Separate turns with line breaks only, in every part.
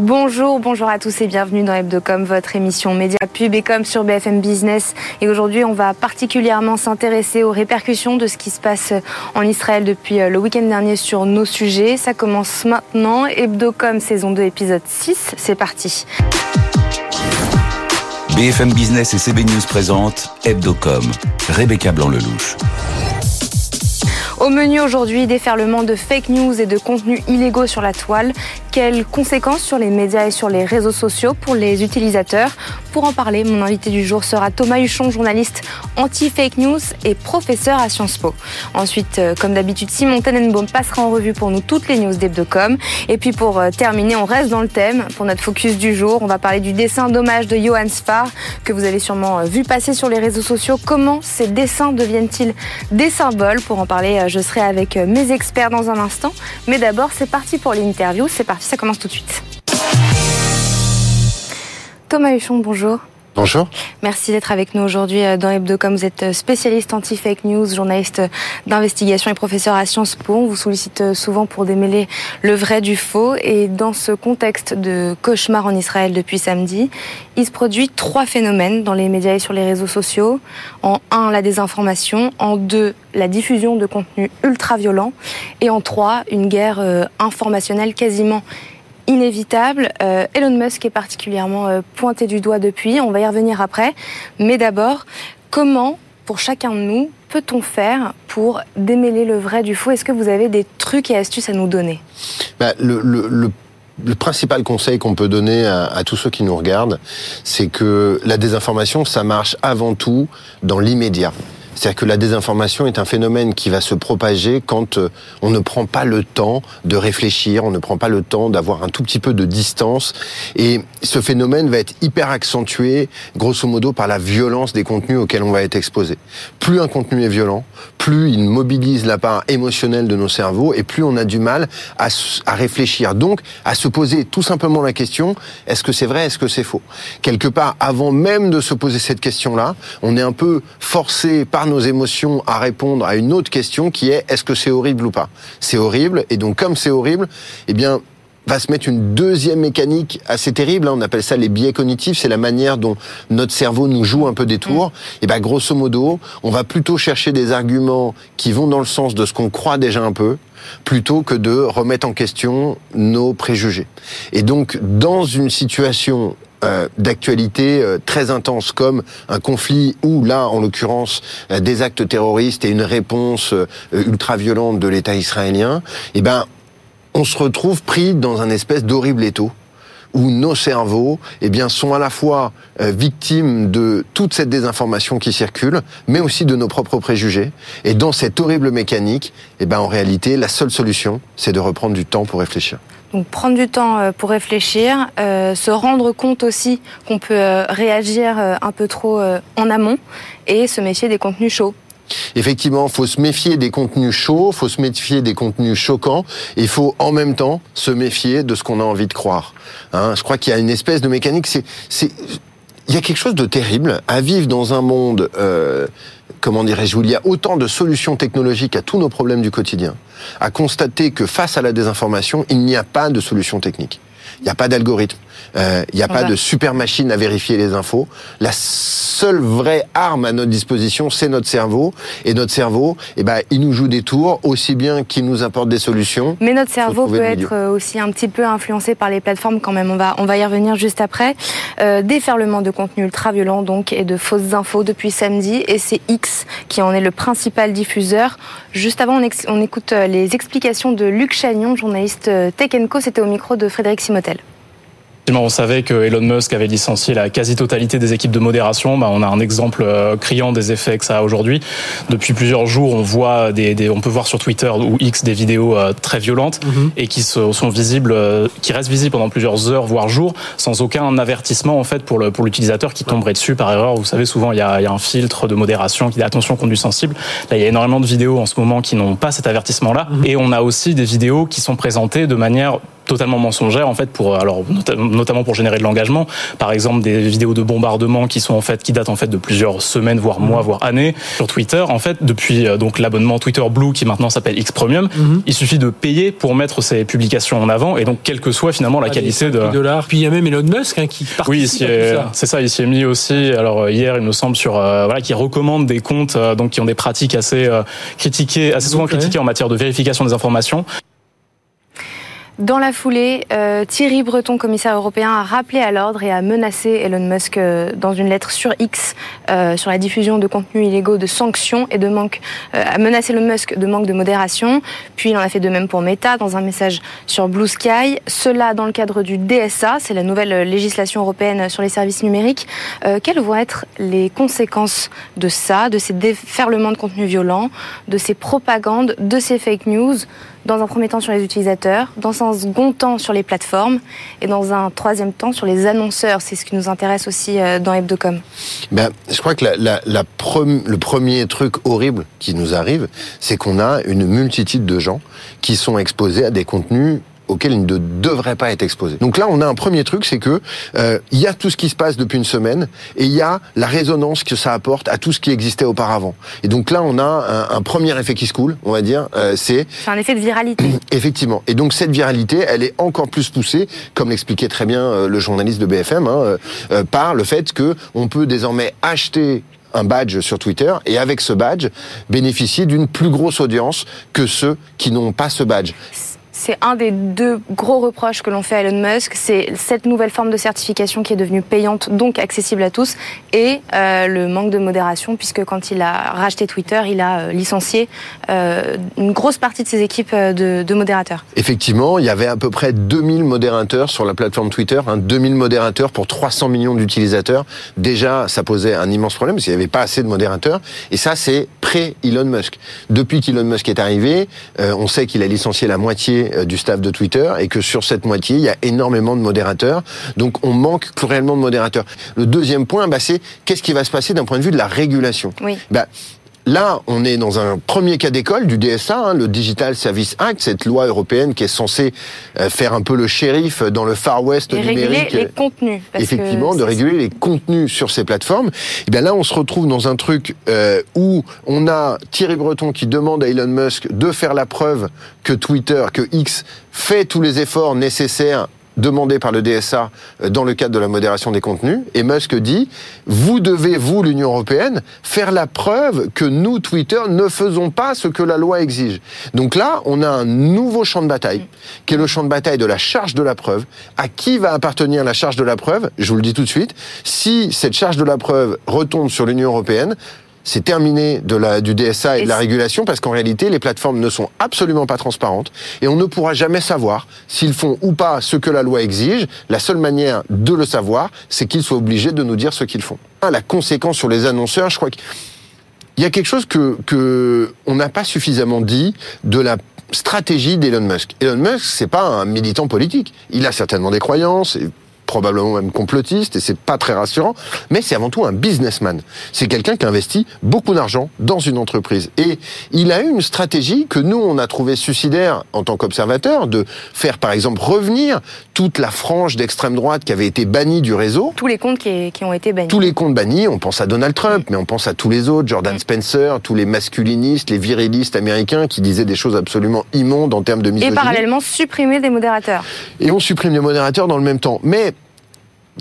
Bonjour, bonjour à tous et bienvenue dans Hebdocom, votre émission média pub et sur BFM Business. Et aujourd'hui, on va particulièrement s'intéresser aux répercussions de ce qui se passe en Israël depuis euh, le week-end dernier sur nos sujets. Ça commence maintenant. Hebdocom saison 2 épisode 6. C'est parti.
BFM Business et CB News présentent Hebdocom. Rebecca Blanc-Lelouch.
Au menu aujourd'hui, déferlement de fake news et de contenus illégaux sur la toile. Quelles conséquences sur les médias et sur les réseaux sociaux pour les utilisateurs? Pour en parler, mon invité du jour sera Thomas Huchon, journaliste anti-fake news et professeur à Sciences Po. Ensuite, euh, comme d'habitude, Simon Tenenbaum passera en revue pour nous toutes les news d'Hebdocom. Et puis pour euh, terminer, on reste dans le thème. Pour notre focus du jour, on va parler du dessin d'hommage de Johan Sfar, que vous avez sûrement euh, vu passer sur les réseaux sociaux. Comment ces dessins deviennent-ils des symboles? Pour en parler, je serai avec mes experts dans un instant. Mais d'abord, c'est parti pour l'interview. C'est parti, ça commence tout de suite. Thomas Huchon, bonjour.
Bonjour.
Merci d'être avec nous aujourd'hui euh, dans Hebdocom. Vous êtes euh, spécialiste anti-fake news, journaliste euh, d'investigation et professeur à Sciences Po. On vous sollicite souvent pour démêler le vrai du faux. Et dans ce contexte de cauchemar en Israël depuis samedi, il se produit trois phénomènes dans les médias et sur les réseaux sociaux. En un, la désinformation. En deux, la diffusion de contenus ultra-violents. Et en trois, une guerre informationnelle quasiment inévitable. Euh, Elon Musk est particulièrement euh, pointé du doigt depuis, on va y revenir après. Mais d'abord, comment, pour chacun de nous, peut-on faire pour démêler le vrai du faux? Est-ce que vous avez des trucs et astuces à nous donner?
Bah, le, principal conseil qu'on peut donner à, tous ceux qui nous regardent, c'est que la désinformation, ça marche avant tout dans l'immédiat. C'est-à-dire que la désinformation est un phénomène qui va se propager quand euh, on ne prend pas le temps de réfléchir, on ne prend pas le temps d'avoir un tout petit peu de distance. Et ce phénomène va être hyper accentué, grosso modo, par la violence des contenus auxquels on va être exposé. Plus un contenu est violent, plus il mobilise la part émotionnelle de nos cerveaux et plus on a du mal à, à réfléchir. Donc, à se poser tout simplement la question, est-ce que c'est vrai, est-ce que c'est faux? Quelque part, avant même de se poser cette question-là, on est un peu forcé par nos émotions à répondre à une autre question qui est est-ce que c'est horrible ou pas? C'est horrible et donc comme c'est horrible, eh bien va se mettre une deuxième mécanique assez terrible. Hein. On appelle ça les biais cognitifs. C'est la manière dont notre cerveau nous joue un peu des tours. Mm. Et ben, grosso modo, on va plutôt chercher des arguments qui vont dans le sens de ce qu'on croit déjà un peu, plutôt que de remettre en question nos préjugés. Et donc, dans une situation euh, d'actualité euh, très intense comme un conflit ou là en l'occurrence euh, des actes terroristes et une réponse ultra violente de l'État israélien, eh ben on se retrouve pris dans un espèce d'horrible étau où nos cerveaux eh bien, sont à la fois victimes de toute cette désinformation qui circule, mais aussi de nos propres préjugés. Et dans cette horrible mécanique, eh ben, en réalité, la seule solution, c'est de reprendre du temps pour réfléchir.
Donc prendre du temps euh, pour réfléchir, euh, se rendre compte aussi qu'on peut euh, réagir un peu trop en amont et se méfier des contenus chauds.
Effectivement, faut se méfier des contenus chauds, faut se méfier des contenus choquants, il faut en même temps se méfier de ce qu'on a envie de croire. Hein, je crois qu'il y a une espèce de mécanique, c'est, il y a quelque chose de terrible à vivre dans un monde comment dirais-je, où il y a autant de solutions technologiques à tous nos problèmes du quotidien, à constater que face à la désinformation, il n'y a pas de solution technique. Il n'y a pas d'algorithme. Euh, il n'y a pas de super machine à vérifier les infos. La seule vraie arme à notre disposition, c'est notre cerveau. Et notre cerveau, eh ben, il nous joue des tours, aussi bien qu'il nous apporte des solutions.
Mais notre cerveau peut être euh, aussi un petit peu influencé par les plateformes quand même. On va, on va y revenir juste après. Euh, déferlement de contenu ultra violent donc et de fausses infos depuis samedi. Et c'est X qui en est le principal diffuseur. Juste avant, on, on écoute les explications de Luc Chagnon, journaliste Tech Co. C'était au micro de Frédéric Simotel.
On savait que Elon Musk avait licencié la quasi-totalité des équipes de modération. Bah, on a un exemple euh, criant des effets que ça a aujourd'hui. Depuis plusieurs jours, on voit des, on peut voir sur Twitter ou X des vidéos euh, très violentes mhm. et qui sont visibles, euh, qui restent visibles pendant plusieurs heures voire jours, sans aucun avertissement en fait pour le pour l'utilisateur qui tomberait dessus par erreur. Vous savez, souvent il y a, il y a un filtre de modération qui dit attention conduit sensible. Là, il y a énormément de vidéos en ce moment qui n'ont pas cet avertissement-là, mhm. et on a aussi des vidéos qui sont présentées de manière totalement mensongères en fait pour alors notamment pour générer de l'engagement. Par exemple, des vidéos de bombardement qui sont en fait qui datent en fait de plusieurs semaines, voire mois, voire années sur Twitter. En fait, depuis donc l'abonnement Twitter Blue qui maintenant s'appelle X Premium, mhm. il suffit de payer pour mettre ces publications en avant et donc quelle que soit finalement la ah, qualité de
dollars. Puis il y a même Elon Musk hein, qui participe
oui, c'est ça. Il s'y est mis aussi. Alors hier, il me semble sur voilà qui recommande des comptes donc qui ont des pratiques assez critiquées, assez souvent critiquées en matière de vérification des informations.
Dans la foulée, euh, Thierry Breton, commissaire européen, a rappelé à l'ordre et a menacé Elon Musk euh, dans une lettre sur X euh, sur la diffusion de contenus illégaux, de sanctions et de manque, a menacé Elon Musk de manque de modération. Puis il en a fait de même pour Meta dans un message sur Blue Sky. Cela dans le cadre du DSA, c'est la nouvelle législation européenne sur les services numériques. quelles vont être les conséquences de ça, de ces déferlements de contenus violents, de ces propagandes, de ces fake news? Dans un premier temps sur les utilisateurs, dans un second temps sur les plateformes et dans un troisième temps sur les annonceurs. C'est ce qui nous intéresse aussi euh, dans Hebdocom.
Ben, je crois que le premier truc horrible qui nous arrive, c'est qu'on a une multitude de gens qui sont exposés à des contenus auquel il ne devrait pas être exposé. Donc là, on a un premier truc, c'est que euh, il y a tout ce qui se passe depuis une semaine et il y a la résonance que ça apporte à tout ce qui existait auparavant. Et donc là, on a un, premier effet qui se coule, on va dire.
Euh, c'est un effet de viralité.
Effectivement. Et donc cette viralité, elle est encore plus poussée, comme l'expliquait très bien euh, le journaliste de BFM, hein, par le fait que on peut désormais acheter un badge sur Twitter et avec ce badge bénéficier d'une plus grosse audience que ceux qui n'ont pas ce badge
c'est un des deux gros reproches que l'on fait à Elon Musk, c'est cette nouvelle forme de certification qui est devenue payante, donc accessible à tous, et euh, le manque de modération, puisque quand il a racheté Twitter, il a euh, licencié euh, une grosse partie de ses équipes de, modérateurs.
Effectivement, il y avait à peu près 2000 modérateurs sur la plateforme Twitter, hein, 2000 modérateurs pour 300 millions d'utilisateurs. Déjà, ça posait un immense problème, parce qu'il n'y avait pas assez de modérateurs, et ça, c'est pré-Elon Musk. Depuis qu'Elon Musk est arrivé, on sait qu'il a licencié la moitié euh, du staff de Twitter et que sur cette moitié, il y a énormément de modérateurs. Donc on manque cruellement de modérateurs. Le deuxième point, bah, c'est qu'est-ce qui va se passer d'un point de vue de la régulation?
Oui.
bah, Là, on est dans un premier cas d'école du DSA, hein, le Digital Service Act, cette loi européenne qui est censée euh, faire un peu le shérif dans le Far West
et
numérique.
Réguler les contenus.
Effectivement, de réguler les contenus sur ces plateformes. Et eh bien là, on se retrouve dans un truc euh, où on a Thierry Breton qui demande à Elon Musk de faire la preuve que Twitter, que X fait tous les efforts nécessaires demandé par le DSA euh, dans le cadre de la modération des contenus. Et Musk dit, vous devez, vous, l'Union européenne, faire la preuve que nous, Twitter, ne faisons pas ce que la loi exige. Donc là, on a un nouveau champ de bataille, qui est le champ de bataille de la charge de la preuve. À qui va appartenir la charge de la preuve? Je vous le dis tout de suite. Si cette charge de la preuve retombe sur l'Union européenne, c'est terminé de la, du DSA et, de la régulation parce qu'en réalité, les plateformes ne sont absolument pas transparentes et on ne pourra jamais savoir s'ils font ou pas ce que la loi exige. La seule manière de le savoir, c'est qu'ils soient obligés de nous dire ce qu'ils font. La conséquence sur les annonceurs, je crois qu'il y a quelque chose que, que on n'a pas suffisamment dit de la stratégie d'Elon Musk. Elon Musk, c'est pas un militant politique. Il a certainement des croyances, probablement même complotiste, et c'est pas très rassurant, mais c'est avant tout un businessman. C'est quelqu'un qui investit beaucoup d'argent dans une entreprise. Et il a eu une stratégie que nous, on a trouvé suicidaire en tant qu'observateur, de faire par exemple revenir toute la frange d'extrême droite qui avait été bannie du réseau.
Tous les comptes qui, ont été bannis.
Tous les comptes bannis, on pense à Donald Trump, mais on pense à tous les autres, Jordan Spencer, tous les masculinistes, les virilistes américains qui disaient des choses absolument immondes en termes de misogynie.
Et parallèlement supprimer des modérateurs.
Et on supprime les modérateurs dans le même temps. Mais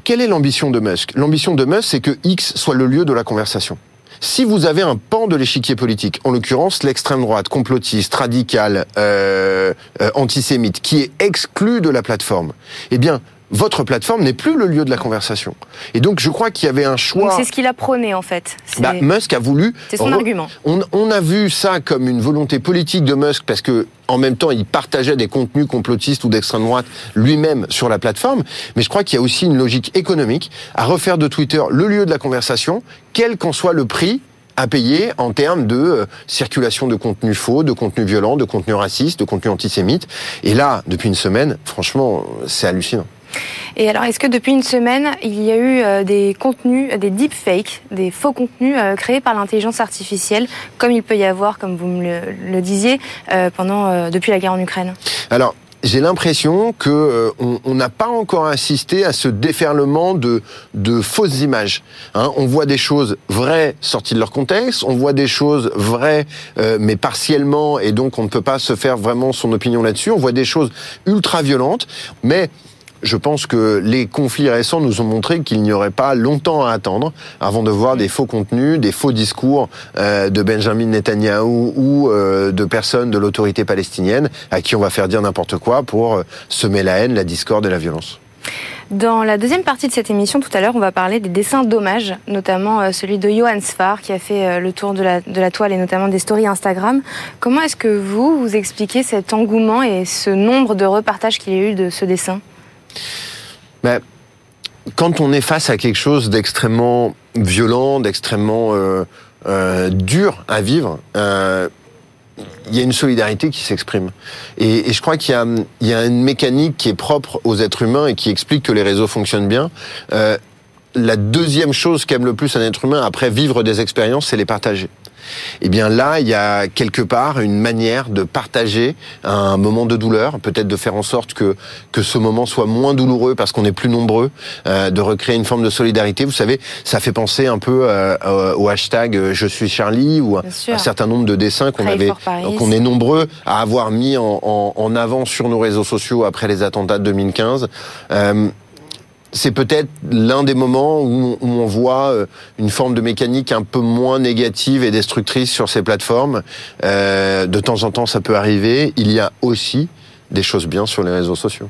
quelle est l'ambition de Musk? L'ambition de Musk, c'est que X soit le lieu de la conversation. Si vous avez un pan de l'échiquier politique, en l'occurrence l'extrême droite, complotiste, radicale, euh, euh, antisémite, qui est exclu de la plateforme, eh bien, votre plateforme n'est plus le lieu de la conversation. Et donc, je crois qu'il y avait un choix.
C'est ce qu'il a prôné, en fait.
Bah, Musk a voulu.
C'est son argument.
On, on, a vu ça comme une volonté politique de Musk parce que, en même temps, il partageait des contenus complotistes ou d'extrême droite lui-même sur la plateforme. Mais je crois qu'il y a aussi une logique économique à refaire de Twitter le lieu de la conversation, quel qu'en soit le prix à payer en termes de euh, circulation de contenus faux, de contenus violents, de contenus racistes, de contenus antisémites. Et là, depuis une semaine, franchement, c'est hallucinant.
Et alors, est-ce que depuis une semaine, il y a eu euh, des contenus, des deepfakes, des faux contenus euh, créés par l'intelligence artificielle, comme il peut y avoir, comme vous me le, disiez, euh, pendant depuis la guerre en Ukraine?
Alors, j'ai l'impression que euh, on n'a pas encore assisté à ce déferlement de, de fausses images. Hein. on voit des choses vraies sorties de leur contexte, on voit des choses vraies euh, mais partiellement et donc on ne peut pas se faire vraiment son opinion là-dessus. On voit des choses ultra violentes, mais je pense que les conflits récents nous ont montré qu'il n'y aurait pas longtemps à attendre avant de voir des faux contenus, des faux discours euh, de Benjamin Netanyahu ou euh, de personnes de l'autorité palestinienne à qui on va faire dire n'importe quoi pour euh, semer la haine, la discorde et la violence.
Dans la deuxième partie de cette émission, tout à l'heure, on va parler des dessins d'hommage, notamment celui de Johan Sfar, qui a fait le tour de la, de la toile et notamment des stories Instagram. Comment est-ce que vous, vous expliquez cet engouement et ce nombre de repartages qu'il y a eu de ce dessin?
Mais quand on est face à quelque chose d'extrêmement violent, d'extrêmement euh, euh, dur à vivre, euh, il y a une solidarité qui s'exprime. Et, je crois qu'il y, a une mécanique qui est propre aux êtres humains et qui explique que les réseaux fonctionnent bien. la deuxième chose qu'aime le plus un être humain après vivre des expériences, c'est les partager. Eh bien là, il y a quelque part une manière de partager un moment de douleur, peut-être de faire en sorte que que ce moment soit moins douloureux parce qu'on est plus nombreux, euh, de recréer une forme de solidarité. Vous savez, ça fait penser un peu euh, au hashtag euh, Je suis Charlie ou un certain nombre de dessins qu'on avait, qu'on est nombreux à avoir mis en, en, en, avant sur nos réseaux sociaux après les attentats de 2015 c'est peut-être l'un des moments où, on voit euh, une forme de mécanique un peu moins négative et destructrice sur ces plateformes. Euh, de temps en temps, ça peut arriver. Il y a aussi des choses bien sur les réseaux sociaux.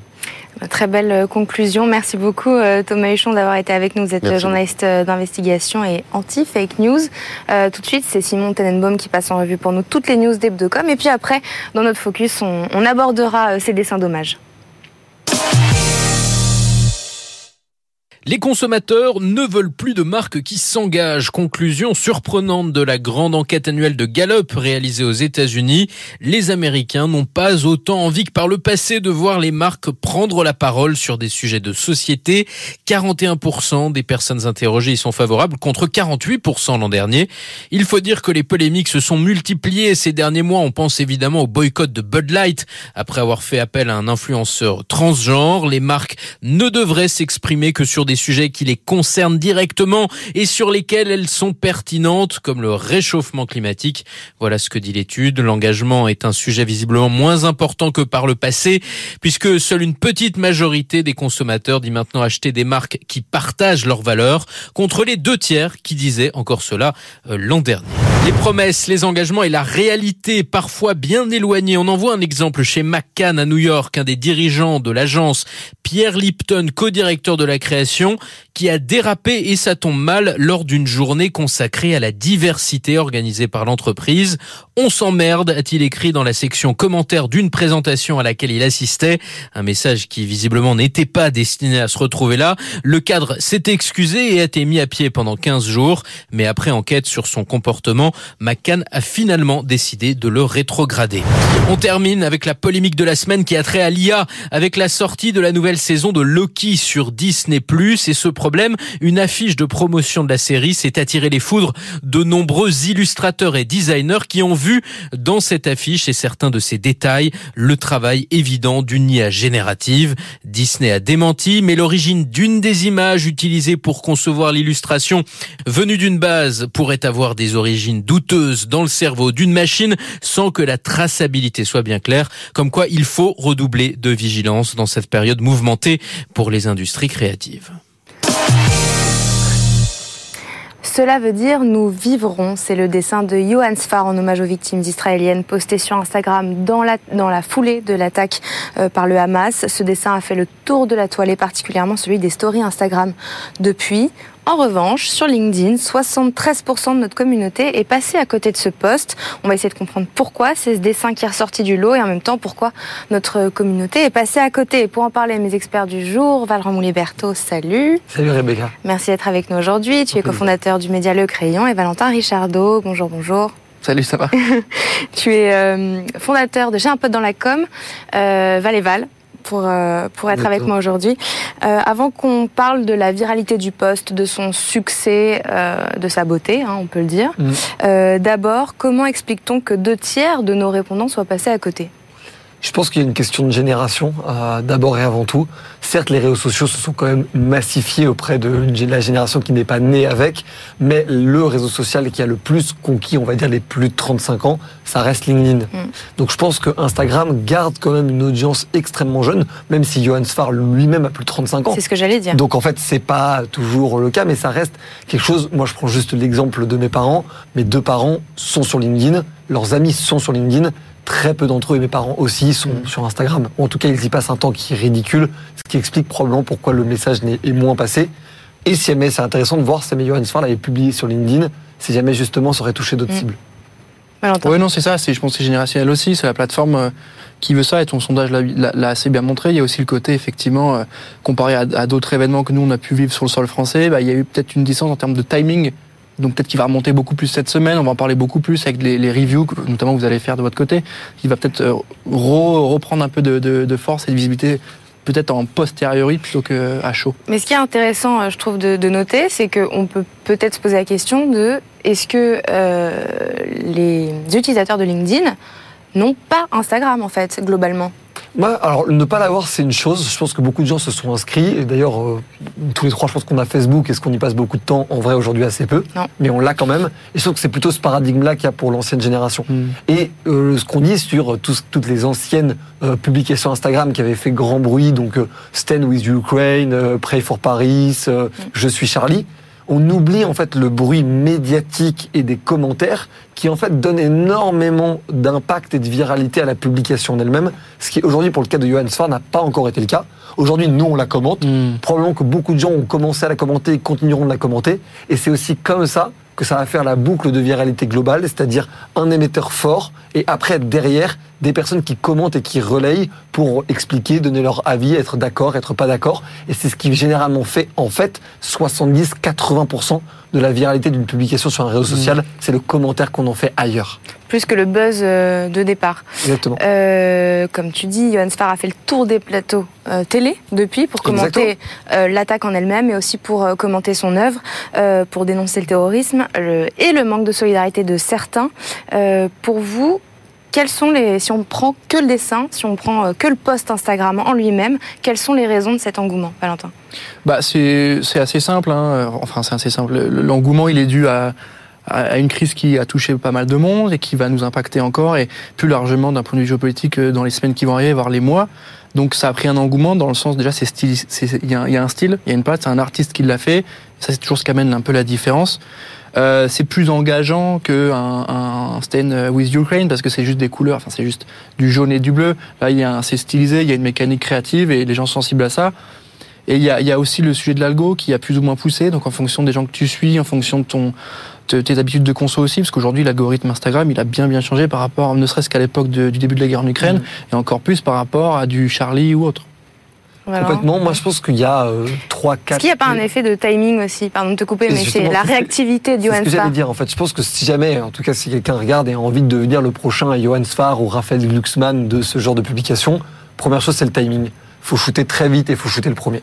Très belle euh, conclusion. Merci beaucoup Thomas Huchon d'avoir été avec nous. Vous êtes journaliste d'investigation et anti-fake news. tout de suite, c'est Simon Tenenbaum qui passe en revue pour nous toutes les news d'Ebdocom. Et puis après, dans notre focus, on, on abordera ces dessins d'hommage.
Les consommateurs ne veulent plus de marques qui s'engagent. Conclusion surprenante de la grande enquête annuelle de Gallup réalisée aux États-Unis. Les Américains n'ont pas autant envie que par le passé de voir les marques prendre la parole sur des sujets de société. 41% des personnes interrogées y sont favorables contre 48% l'an dernier. Il faut dire que les polémiques se sont multipliées ces derniers mois. On pense évidemment au boycott de Bud Light après avoir fait appel à un influenceur transgenre. Les marques ne devraient s'exprimer que sur des sujets qui les concernent directement et sur lesquels elles sont pertinentes, comme le réchauffement climatique. Voilà ce que dit l'étude. L'engagement est un sujet visiblement moins important que par le passé, puisque seule une petite majorité des consommateurs dit maintenant acheter des marques qui partagent leurs valeurs, contre les deux tiers qui disaient encore cela euh, l'an dernier. Les promesses, les engagements et la réalité parfois bien éloignés. On en voit un exemple chez McCann à New York, un des dirigeants de l'agence, Pierre Lipton, co-directeur de la création, Lyon qui a dérapé et ça tombe mal lors d'une journée consacrée à la diversité organisée par l'entreprise. On s'emmerde, a-t-il écrit dans la section commentaires d'une présentation à laquelle il assistait. Un message qui visiblement n'était pas destiné à se retrouver là. Le cadre s'est excusé et a été mis à pied pendant 15 jours. Mais après enquête sur son comportement, McCann a finalement décidé de le rétrograder. On termine avec la polémique de la semaine qui a trait à l'IA avec la sortie de la nouvelle saison de Loki sur Disney+. Et ce une affiche de promotion de la série s'est attiré les foudres de nombreux illustrateurs et designers qui ont vu dans cette affiche et certains de ses détails le travail évident d'une IA générative. Disney a démenti, mais l'origine d'une des images utilisées pour concevoir l'illustration venue d'une base pourrait avoir des origines douteuses dans le cerveau d'une machine sans que la traçabilité soit bien claire, comme quoi il faut redoubler de vigilance dans cette période mouvementée pour les industries créatives.
Cela veut dire nous vivrons. C'est le dessin de Johan Sfar en hommage aux victimes israéliennes posté sur Instagram dans la, foulée de l'attaque euh, par le Hamas. Ce dessin a fait le tour de la toile et particulièrement celui des stories Instagram. Depuis, en revanche, sur LinkedIn, 73% de notre communauté est passé à côté de ce poste. On va essayer de comprendre pourquoi c'est ce dessin qui est ressorti du lot et en même temps pourquoi notre communauté est passée à côté. Pour en parler, mes experts du jour, Valran Mouliberto, salut.
Salut Rebecca.
Merci d'être avec nous aujourd'hui. Tu es cofondateur du média Le Crayon et Valentin Richardot. Bonjour, bonjour.
Salut, ça va?
Tu es euh, fondateur de J'ai un pote dans la com, euh, Val pour, euh, pour être avec moi aujourd'hui. Euh, avant qu'on parle de la viralité du poste, de son succès, euh, de sa beauté, hein, on peut le dire, mm. d'abord, comment explique-t-on que deux tiers de nos répondants soient passés à côté?
Je pense qu'il y a une question de génération, euh, d'abord et avant tout. Certes, les réseaux sociaux se sont quand même massifiés auprès de la génération qui n'est pas née avec, mais le réseau social qui a le plus conquis, on va dire, les plus de 35 ans, ça reste LinkedIn. Mm. Donc je pense que Instagram garde quand même une audience extrêmement jeune, même si Johan Sfar lui-même a plus de 35 ans.
C'est ce que j'allais dire.
Donc en fait, c'est pas toujours le cas, mais ça reste quelque chose. Moi, je prends juste l'exemple de mes parents. Mes deux parents sont sur LinkedIn, leurs amis sont sur LinkedIn Très peu d'entre eux et mes parents aussi sont mm. sur Instagram. en tout cas, ils y passent un temps qui est ridicule, ce qui explique probablement pourquoi le message est moins passé. Et si jamais c'est intéressant de voir si jamais Johan Sfar l'avait publié sur LinkedIn, si jamais justement ça aurait touché d'autres mm. cibles.
Oui, non, c'est ça. Je pense que c'est générationnel aussi. C'est la plateforme euh, qui veut ça et ton sondage l'a assez bien montré. Il y a aussi le côté, effectivement, euh, comparé à, d'autres événements que nous, on a pu vivre sur le sol français, bah, il y a eu peut-être une distance en termes de timing donc peut-être qu'il va remonter beaucoup plus cette semaine. On va en parler beaucoup plus avec les, reviews, notamment que vous allez faire de votre côté. Il va peut-être euh, reprendre un peu de, force et de visibilité peut-être en posteriori plutôt qu'à chaud.
Mais ce qui est intéressant, euh, je trouve, de, noter, c'est qu'on peut peut-être se poser la question de est-ce que euh, les utilisateurs de LinkedIn n'ont pas Instagram, en fait, globalement?
Alors ne pas l'avoir, c'est une chose. Je pense que beaucoup de gens se sont inscrits. Et d'ailleurs, euh, tous les trois, je pense qu'on a Facebook. Est-ce qu'on y passe beaucoup de temps En vrai, aujourd'hui, assez peu. Mais on l'a quand même. Et je trouve que c'est plutôt ce paradigme-là qu'il y a pour l'ancienne génération. Hmm. Et euh, ce qu'on dit sur toutes les anciennes euh, publications Instagram qui avaient fait grand bruit, donc Stand with Ukraine, Pray for Paris, hmm. Je suis Charlie on oublie en fait le bruit médiatique et des commentaires qui en fait donnent énormément d'impact et de viralité à la publication en elle-même, ce qui aujourd'hui pour le cas de Johan Sfar n'a pas encore été le cas. Aujourd'hui, nous on la commente, hmm. probablement que beaucoup de gens ont commencé à la commenter et continueront de la commenter, et c'est aussi comme ça que ça va faire la boucle de viralité globale, c'est-à-dire un émetteur fort et après derrière des personnes qui commentent et qui relayent pour expliquer, donner leur avis, être d'accord, être pas d'accord. Et c'est ce qui généralement fait en fait 70-80% de la viralité d'une publication sur un réseau social, mmh. c'est le commentaire qu'on en fait ailleurs.
Plus que le buzz euh, de départ.
Exactement.
Euh, comme tu dis, Johan Sfar a fait le tour des plateaux euh, télé depuis pour commenter l'attaque en elle-même, mais aussi pour commenter son œuvre, pour dénoncer le terrorisme et le manque de solidarité de certains. pour vous, quels sont les, si on prend que le dessin, si on prend que le post Instagram en lui-même, quelles sont les raisons de cet engouement, Valentin?
Bah, c'est assez simple. Hein. Enfin, c'est assez simple. L'engouement, il est dû à, à une crise qui a touché pas mal de monde et qui va nous impacter encore et plus largement d'un point de vue géopolitique euh, dans les semaines qui vont arriver, voire les mois. Donc ça a pris un engouement dans le sens déjà c'est style, il y, a un style, il y a une patte, c'est un artiste qui l'a fait. Ça c'est toujours ce qui amène un peu la différence. Euh, c'est plus engageant que un, Stand with Ukraine parce que c'est juste des couleurs, enfin c'est juste du jaune et du bleu. Là il y a c'est stylisé, il y a une mécanique créative et les gens sont sensibles à ça. Et il y a, il y a aussi le sujet de l'algo qui a plus ou moins poussé, donc en fonction des gens que tu suis, en fonction de ton tes habitudes de conso aussi, parce qu'aujourd'hui l'algorithme Instagram il a bien bien changé par rapport, ne serait-ce qu'à l'époque du début de la guerre en Ukraine, mm. et encore plus par rapport à du Charlie ou autre.
Complètement. Moi, je pense qu'il y a euh, trois, quatre.
Est-ce qu'il n'y a pas un effet de timing aussi Pardon de te couper, mais c'est la réactivité de Johan
C'est ce que j'allais dire. En fait, je pense que si jamais, en tout cas, si quelqu'un regarde et a envie de devenir le prochain Johan Sfar ou Raphaël Glucksmann de ce genre de publication, première chose, c'est le timing. Il faut shooter très vite et il faut shooter le premier.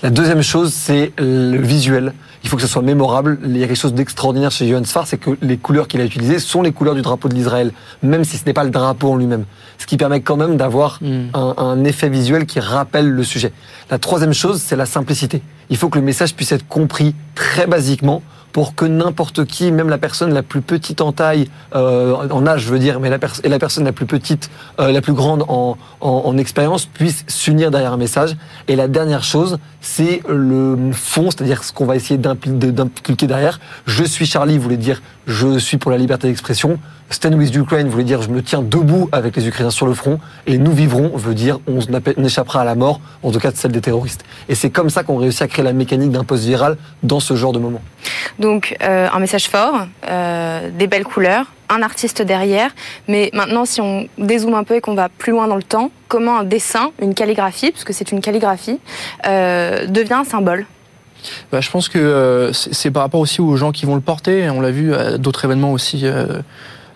La deuxième chose, c'est le visuel. Il faut que ce soit mémorable. Il y a quelque chose d'extraordinaire chez Johan Sfar, c'est que les couleurs qu'il a utilisées sont les couleurs du drapeau de l'Israël, même si ce n'est pas le drapeau en lui-même. Ce qui permet quand même d'avoir hmm. un, un, effet visuel qui rappelle le sujet. La troisième chose, c'est la simplicité. Il faut que le message puisse être compris très basiquement pour que n'importe qui, même la personne la plus petite en taille, euh, en âge je veux dire, mais la, et la personne la plus petite, euh, la plus grande en, en, en expérience, puisse s'unir derrière un message. Et la dernière chose, c'est le fond, c'est-à-dire ce qu'on va essayer d'impliquer derrière. Je suis Charlie voulait dire je suis pour la liberté d'expression. Stand with Ukraine voulait dire je me tiens debout avec les Ukrainiens sur le front. Et nous vivrons veut dire on échappera à la mort, en tout cas de celle des terroristes. Et c'est comme ça qu'on réussit à créer la mécanique d'un post viral dans ce genre de moment.
Donc euh, un message fort, euh, des belles couleurs, un artiste derrière. Mais maintenant, si on dézoome un peu et qu'on va plus loin dans le temps, comment un dessin, une calligraphie, puisque c'est une calligraphie, euh, devient un symbole?
Bah, je pense que c'est par rapport aussi aux gens qui vont le porter. On l'a vu à d'autres événements aussi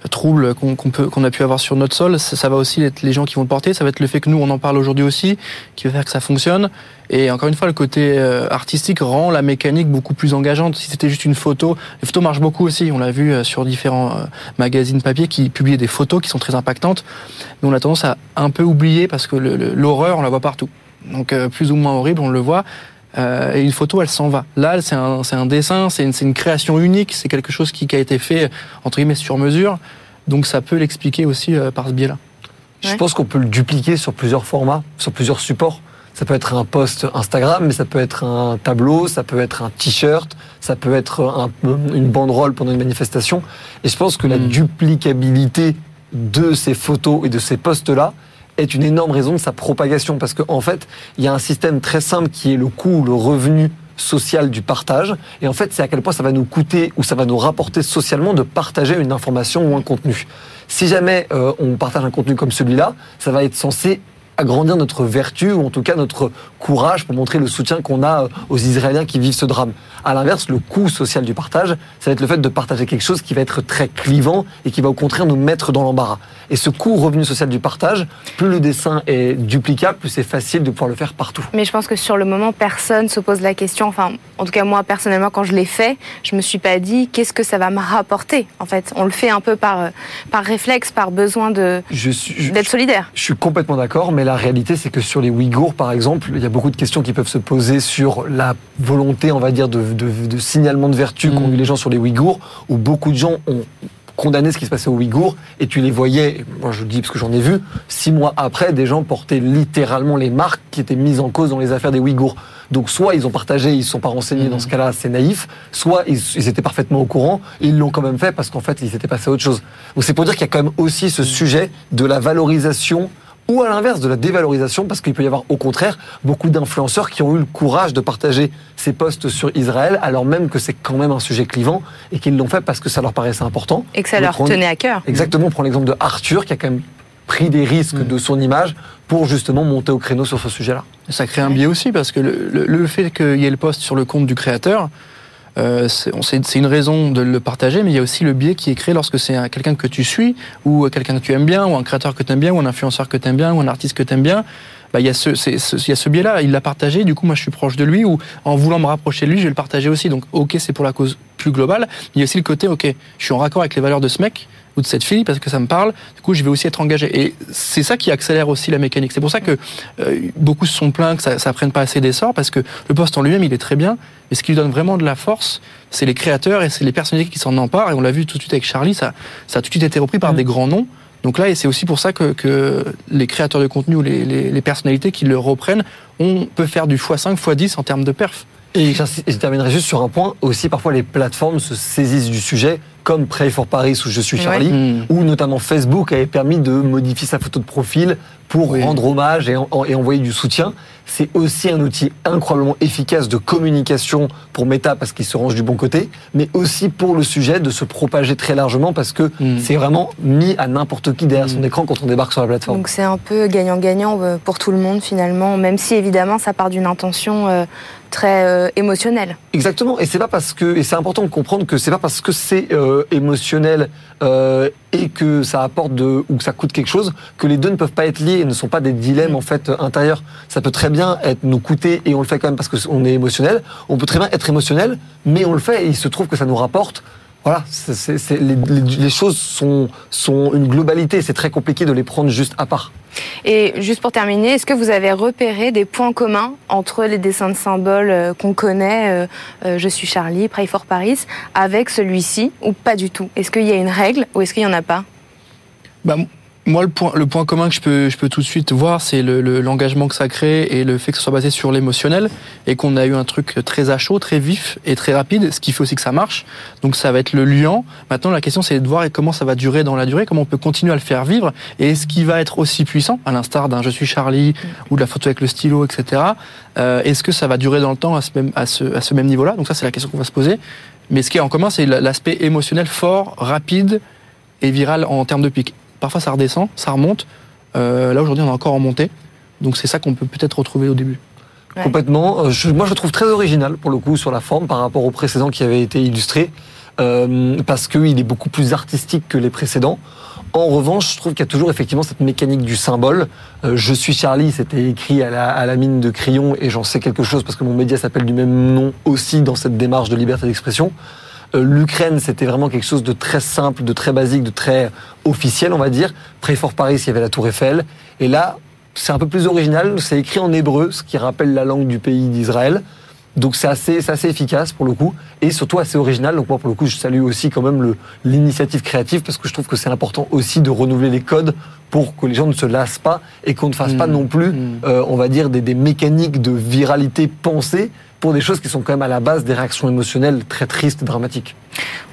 troubles qu'on a pu avoir sur notre sol, ça, va aussi être les gens qui vont le porter, ça va être le fait que nous on en parle aujourd'hui aussi, qui va faire que ça fonctionne. Et encore une fois, le côté euh, artistique rend la mécanique beaucoup plus engageante. Si c'était juste une photo, les photos marchent beaucoup aussi. On l'a vu euh, sur différents euh, magazines papier qui publient des photos qui sont très impactantes. Mais on a tendance à un peu oublier parce que l'horreur, on la voit partout. Donc plus ou moins horrible, on le voit. Euh, et une photo, elle s'en va. Là, c'est un, un, dessin, c'est une, une, création unique, c'est quelque chose qui, qui, a été fait, entre guillemets, sur mesure. Donc ça peut l'expliquer aussi euh, par ce biais-là.
Je pense qu'on peut le dupliquer sur plusieurs formats, sur plusieurs supports. Ça peut être un post Instagram, mais ça peut être un tableau, ça peut être un t-shirt, ça peut être un, une banderole pendant une manifestation. Et je pense que la hmm. duplicabilité de ces photos et de ces posts-là, est une énorme raison de sa propagation parce qu'en en fait, il y a un système très simple qui est le coût, le revenu social du partage. Et en fait, c'est à quel point ça va nous coûter ou ça va nous rapporter socialement de partager une information ou un contenu. Si jamais euh, on partage un contenu comme celui-là, ça va être censé agrandir notre vertu ou en tout cas notre courage pour montrer le soutien qu'on a euh, aux Israéliens qui vivent ce drame. À l'inverse, le coût social du partage, ça va être le fait de partager quelque chose qui va être très clivant et qui va au contraire nous mettre dans l'embarras. Et ce coût revenu social du partage, plus le dessin est duplicable, plus c'est facile de pouvoir le faire partout.
Mais je pense que sur le moment, personne se pose la question. Enfin, en tout cas moi personnellement, quand je l'ai fait, je me suis pas dit qu'est-ce que ça va me rapporter. En fait, on le fait un peu par euh, par réflexe, par besoin d'être solidaire.
Je suis complètement d'accord, mais la réalité, c'est que sur les Ouïghours, par exemple, il y a beaucoup de questions qui peuvent se poser sur la volonté, on va dire, de, de, signalement de vertu qu'ont eu mm. les gens sur les Ouïghours, où beaucoup de gens ont condamné ce qui se passait aux Ouïghours, et tu les voyais, moi je le dis parce que j'en ai vu, six mois après, des gens portaient littéralement les marques qui étaient mises en cause dans les affaires des Ouïghours. Donc soit ils ont partagé, ils ne sont pas renseignés, dans ce mm. cas-là c'est naïf, soit ils, ils, étaient parfaitement au courant, et ils l'ont quand même fait parce qu'en fait il s'était passé autre chose. Donc c'est pour dire qu'il y a quand même aussi ce sujet de la valorisation ou à l'inverse de la dévalorisation, parce qu'il peut y avoir au contraire beaucoup d'influenceurs qui ont eu le courage de partager ces posts sur Israël, alors même que c'est quand même un sujet clivant, et qu'ils l'ont fait parce que ça leur paraissait important.
Et que ça leur tenait à cœur.
Exactement, on prend l'exemple de Arthur, qui a quand même pris des risques mm. de son image pour justement monter au créneau sur ce sujet-là.
Ça crée un biais aussi, parce que le, le fait qu'il y ait le post sur le compte du créateur, euh, c'est une raison de le partager, mais il y a aussi le biais qui est créé lorsque c'est quelqu'un que tu suis, ou quelqu'un que tu aimes bien, ou un créateur que tu aimes bien, ou un influenceur que tu aimes bien, ou un artiste que tu aimes bien. Bah, il y a ce, ce biais-là. Il l'a partagé, du coup, moi, je suis proche de lui, ou en voulant me rapprocher de lui, je vais le partager aussi. Donc, ok, c'est pour la cause plus globale. Il y a aussi le côté, ok, je suis en raccord avec les valeurs de ce mec, ou de cette fille parce que ça me parle. Du coup, je vais aussi être engagé. Et c'est ça qui accélère aussi la mécanique. C'est pour ça que euh, beaucoup se sont plaints que ça, ça prenne pas assez d'essor parce que le poste en lui-même, il est très bien. Mais ce qui lui donne vraiment de la force, c'est les créateurs et c'est les personnalités qui s'en emparent. Et on l'a vu tout de suite avec Charlie, ça, ça a tout de suite été repris par mmh. des grands noms. Donc là, et c'est aussi pour ça que, que, les créateurs de contenu ou les, les, les, personnalités qui le reprennent, on peut faire du x5, x10 en termes de perf.
Et je terminerai juste sur un point. Aussi, parfois, les plateformes se saisissent du sujet, comme Pray for Paris ou Je suis Charlie, hmm. où notamment Facebook avait permis de modifier sa photo de profil pour rendre hommage et, et, envoyer du soutien. C'est aussi un outil incroyablement efficace de communication pour Meta parce qu'il se range du bon côté, mais aussi pour le sujet de se propager très largement parce que hmm. c'est vraiment mis à n'importe qui derrière son hmm. écran quand on débarque sur la plateforme.
Donc c'est un peu gagnant-gagnant euh, pour tout le monde finalement, même si évidemment ça part d'une intention euh, très euh, émotionnelle.
Exactement, et c'est pas parce que et c'est important de comprendre que c'est pas parce que c'est émotionnel et que ça apporte de ou que ça coûte quelque chose que les deux ne peuvent pas être liés ne sont pas des dilemmes en fait intérieurs. Ça peut très bien être nous coûter et on le fait quand même parce qu'on est émotionnel. On peut très bien être émotionnel, mais on le fait et il se trouve que ça nous rapporte. Voilà, les, choses sont, sont une globalité. C'est très compliqué de les prendre juste à part.
Et juste pour terminer, est-ce que vous avez repéré des points communs entre les dessins de symboles euh, qu'on connaît, euh, euh, Je suis Charlie, Pray for Paris, avec celui-ci, ou pas du tout? Est-ce qu'il y a une règle ou est-ce qu'il n'y en a pas?
Bah, moi, le point, le point commun que je peux, je peux tout de suite voir, c'est l'engagement le, que ça crée et le fait que ce soit basé sur l'émotionnel et qu'on a eu un truc très à chaud, très vif et très rapide, ce qui fait aussi que ça marche. Donc ça va être le liant. Maintenant, la question, c'est de voir comment ça va durer dans la durée, comment on peut continuer à le faire vivre et est-ce qu'il va être aussi puissant, à l'instar d'un Je suis Charlie ou de la photo avec le stylo, etc. Euh, est-ce que ça va durer dans le temps à ce même, à ce, à ce même niveau-là? Donc ça, c'est la question qu'on va se poser. Mais ce qui est en commun, c'est l'aspect émotionnel fort, rapide et viral en termes de pic. Parfois, ça redescend, ça remonte. Euh, là, aujourd'hui, on est encore en montée. Donc, c'est ça qu'on peut peut-être retrouver au début.
Complètement. Euh, moi, je le trouve très original, pour le coup, sur la forme, par rapport au précédent qui avait été illustré. euh, parce qu'il est beaucoup plus artistique que les précédents. En revanche, je trouve qu'il y a toujours effectivement cette mécanique du symbole. Euh, je suis Charlie, c'était écrit à la, à la, mine de crayon et j'en sais quelque chose parce que mon média s'appelle du même nom aussi dans cette démarche de liberté d'expression. Euh, L'Ukraine, c'était vraiment quelque chose de très simple, de très basique, de très officiel, on va dire. Près Fort Paris, il y avait la Tour Eiffel. Et là, c'est un peu plus original. C'est écrit en hébreu, ce qui rappelle la langue du pays d'Israël. Donc c'est assez, assez efficace pour le coup et surtout assez original. Donc moi pour le coup je salue aussi quand même l'initiative créative parce que je trouve que c'est important aussi de renouveler les codes pour que les gens ne se lassent pas et qu'on ne fasse pas
Mmh.
non plus,
Mmh.
euh, on va dire, des, des mécaniques de viralité pensée pour des choses qui sont quand même à la base des réactions émotionnelles très tristes et dramatiques.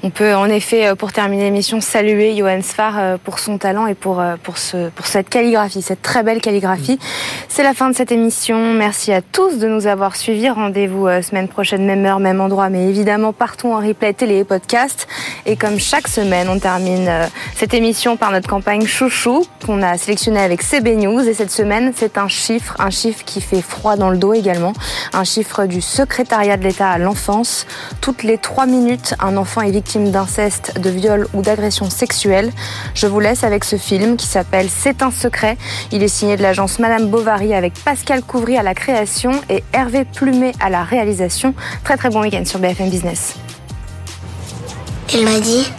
On peut en effet, euh, pour terminer l'émission, saluer Johan Sfar euh, pour son talent et pour, euh, pour, ce, pour cette calligraphie, cette très belle calligraphie. C'est la fin de cette émission. Merci à tous de nous avoir suivis. Rendez-vous semaine prochaine, même heure, même endroit, mais évidemment partout en replay, télé et podcast. Et comme chaque semaine, on termine cette émission par notre campagne Chouchou qu'on a sélectionnée avec CB News. Et cette semaine, c'est un chiffre, un chiffre qui fait froid dans le dos également, un chiffre du secrétariat de l'État à l'enfance. Toutes les trois minutes, un enfant est victime d'inceste, de viol ou d'agression sexuelle. Je vous laisse avec ce film qui s'appelle C'est un secret. Il est signé de l'agence Madame Bovary avec Pascal Couvry à la création et Hervé Plumet à la réalisation. Très très bon week-end sur BFM Business.
Il m'a dit,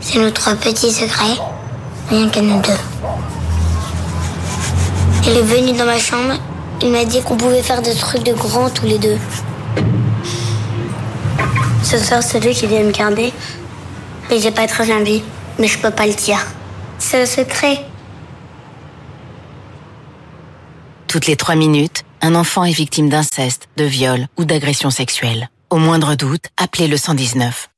c'est nos trois petits secrets, rien qu'à nous deux. Il est venu dans ma chambre, il m'a dit qu'on pouvait faire des trucs de grands tous les deux. Ce soir, c'est lui qui vient me garder. Et j'ai pas très envie, mais je peux pas le dire. C'est un secret.
Toutes les trois minutes, un enfant est victime d'inceste, de viol ou d'agression sexuelle. Au moindre doute, appelez le 119.